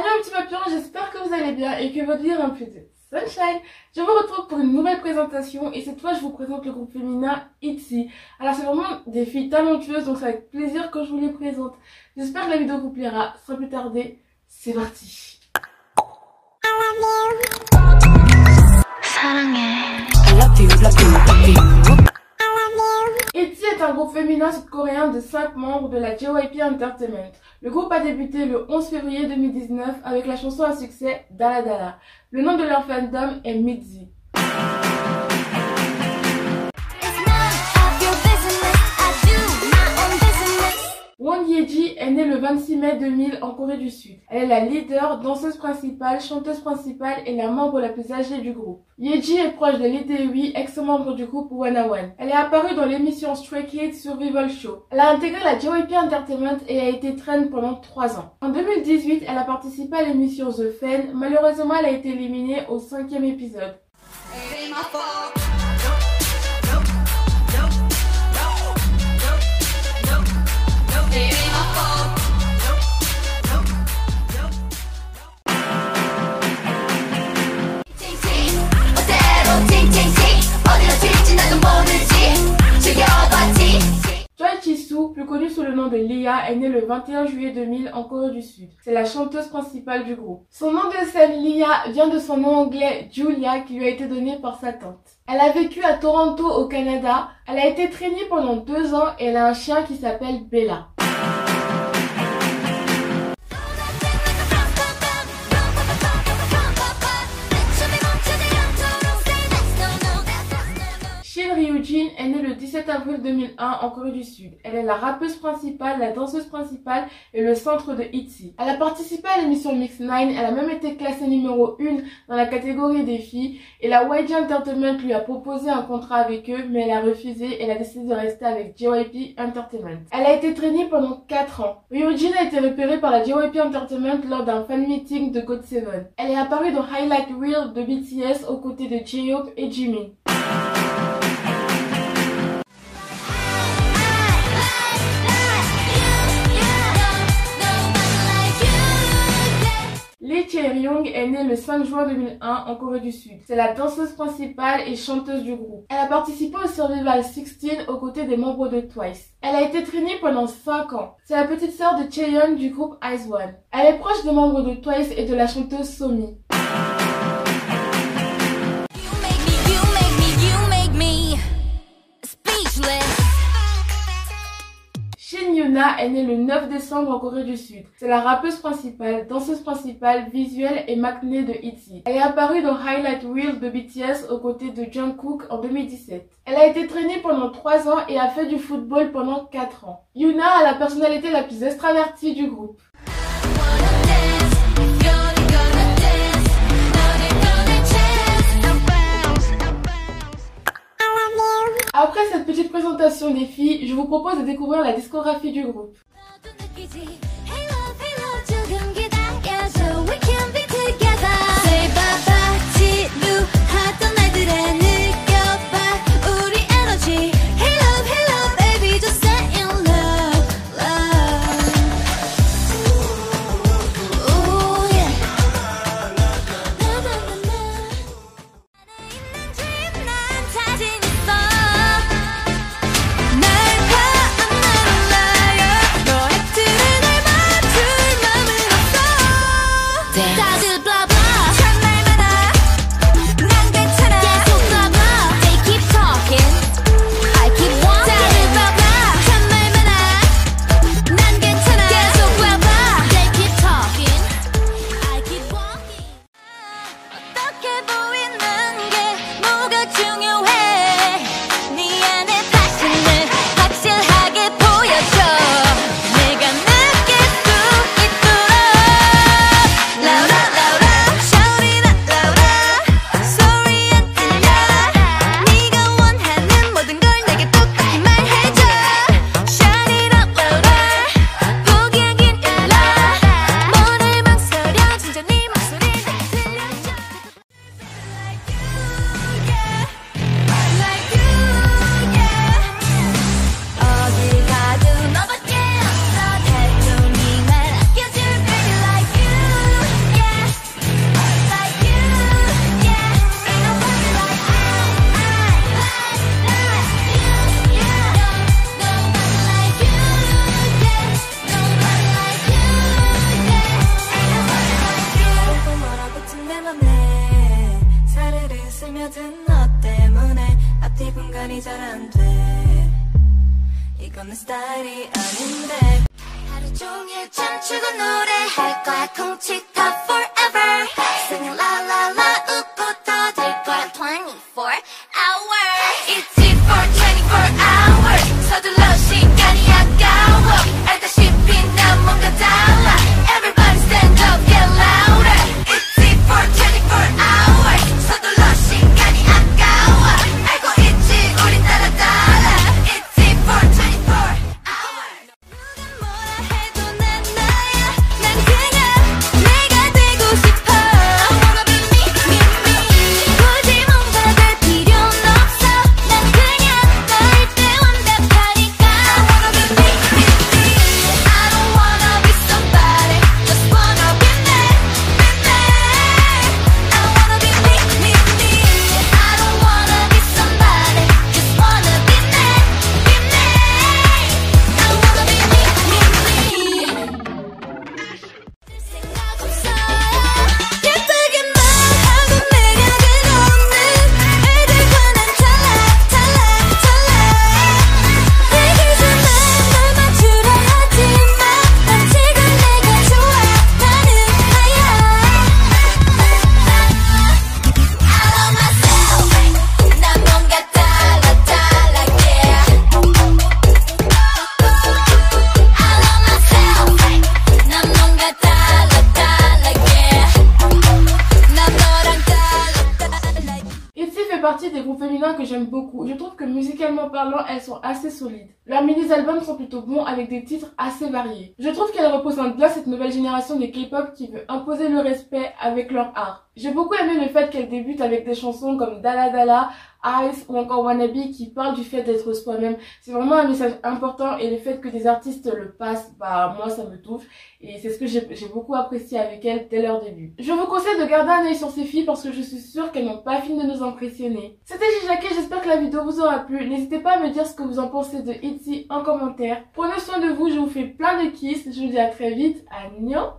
Allô petit papillon, j'espère que vous allez bien et que votre vie est peu de sunshine. Je vous retrouve pour une nouvelle présentation et cette fois je vous présente le groupe féminin ITZY. Alors c'est vraiment des filles talentueuses donc c'est avec plaisir que je vous les présente. J'espère que la vidéo vous plaira. Sans plus tarder, c'est parti. ITZY est un groupe féminin sud-coréen de 5 membres de la JYP Entertainment. Le groupe a débuté le 11 février 2019 avec la chanson à succès Dala Dala. Le nom de leur fandom est Mitzi. Won Yeji est née le 26 mai 2000 en Corée du Sud. Elle est la leader, danseuse principale, chanteuse principale et la membre la plus âgée du groupe. Yeji est proche de Lee Tae-wi, ex-membre du groupe One One. Elle est apparue dans l'émission Stray Kids Survival Show. Elle a intégré la JYP Entertainment et a été trend pendant 3 ans. En 2018, elle a participé à l'émission The Fan. Malheureusement, elle a été éliminée au cinquième épisode. Lia, est née le 21 juillet 2000 en Corée du Sud. C'est la chanteuse principale du groupe. Son nom de scène Lia vient de son nom anglais Julia qui lui a été donné par sa tante. Elle a vécu à Toronto au Canada. Elle a été traînée pendant deux ans et elle a un chien qui s'appelle Bella. 17 avril 2001 en Corée du Sud. Elle est la rappeuse principale, la danseuse principale et le centre de ITZY. Elle a participé à l'émission Mix 9, elle a même été classée numéro 1 dans la catégorie des filles et la YG Entertainment lui a proposé un contrat avec eux mais elle a refusé et elle a décidé de rester avec JYP Entertainment. Elle a été traînée pendant 4 ans. Ryujin a été repérée par la JYP Entertainment lors d'un fan meeting de God 7. Elle est apparue dans Highlight Reel de BTS aux côtés de J-Hope et Jimin. Young est née le 5 juin 2001 en Corée du Sud. C'est la danseuse principale et chanteuse du groupe. Elle a participé au Survival 16 aux côtés des membres de Twice. Elle a été traînée pendant 5 ans. C'est la petite sœur de Chaeyoung du groupe Ice One. Elle est proche des membres de Twice et de la chanteuse Somi. Yuna est née le 9 décembre en Corée du Sud. C'est la rappeuse principale, danseuse principale, visuelle et maknae de ITZY. Elle est apparue dans Highlight Reel de BTS aux côtés de Jungkook en 2017. Elle a été traînée pendant 3 ans et a fait du football pendant 4 ans. Yuna a la personnalité la plus extravertie du groupe. Après cette petite présentation des filles, je vous propose de découvrir la discographie du groupe. 분간이 잘 안 돼 이건 내 스타일이 아닌데. 하루 종일 춤추고 노래할 거야. 쿵치타 forever. Singing la la la 웃고 떠들 거야. 24 hours. It's it for 24 hours fait partie des groupes féminins que j'aime beaucoup. Je trouve que musicalement parlant, elles sont assez solides. Leurs mini-albums sont plutôt bons avec des titres assez variés. Je trouve qu'elles représentent bien cette nouvelle génération de K-pop qui veut imposer le respect avec leur art. J'ai beaucoup aimé le fait qu'elles débutent avec des chansons comme Dala Dala, Ice ou encore Wannabe qui parlent du fait d'être soi-même. C'est vraiment un message important et le fait que des artistes le passent, bah moi ça me touche et c'est ce que j'ai beaucoup apprécié avec elles dès leur début. Je vous conseille de garder un œil sur ces filles parce que je suis sûre qu'elles n'ont pas fini de nous impressionner. C'était Jacquet, j'espère que la vidéo vous aura plu. N'hésitez pas à me dire ce que vous en pensez de En commentaire. Prenez soin de vous, je vous fais plein de kisses. Je vous dis à très vite. Agnon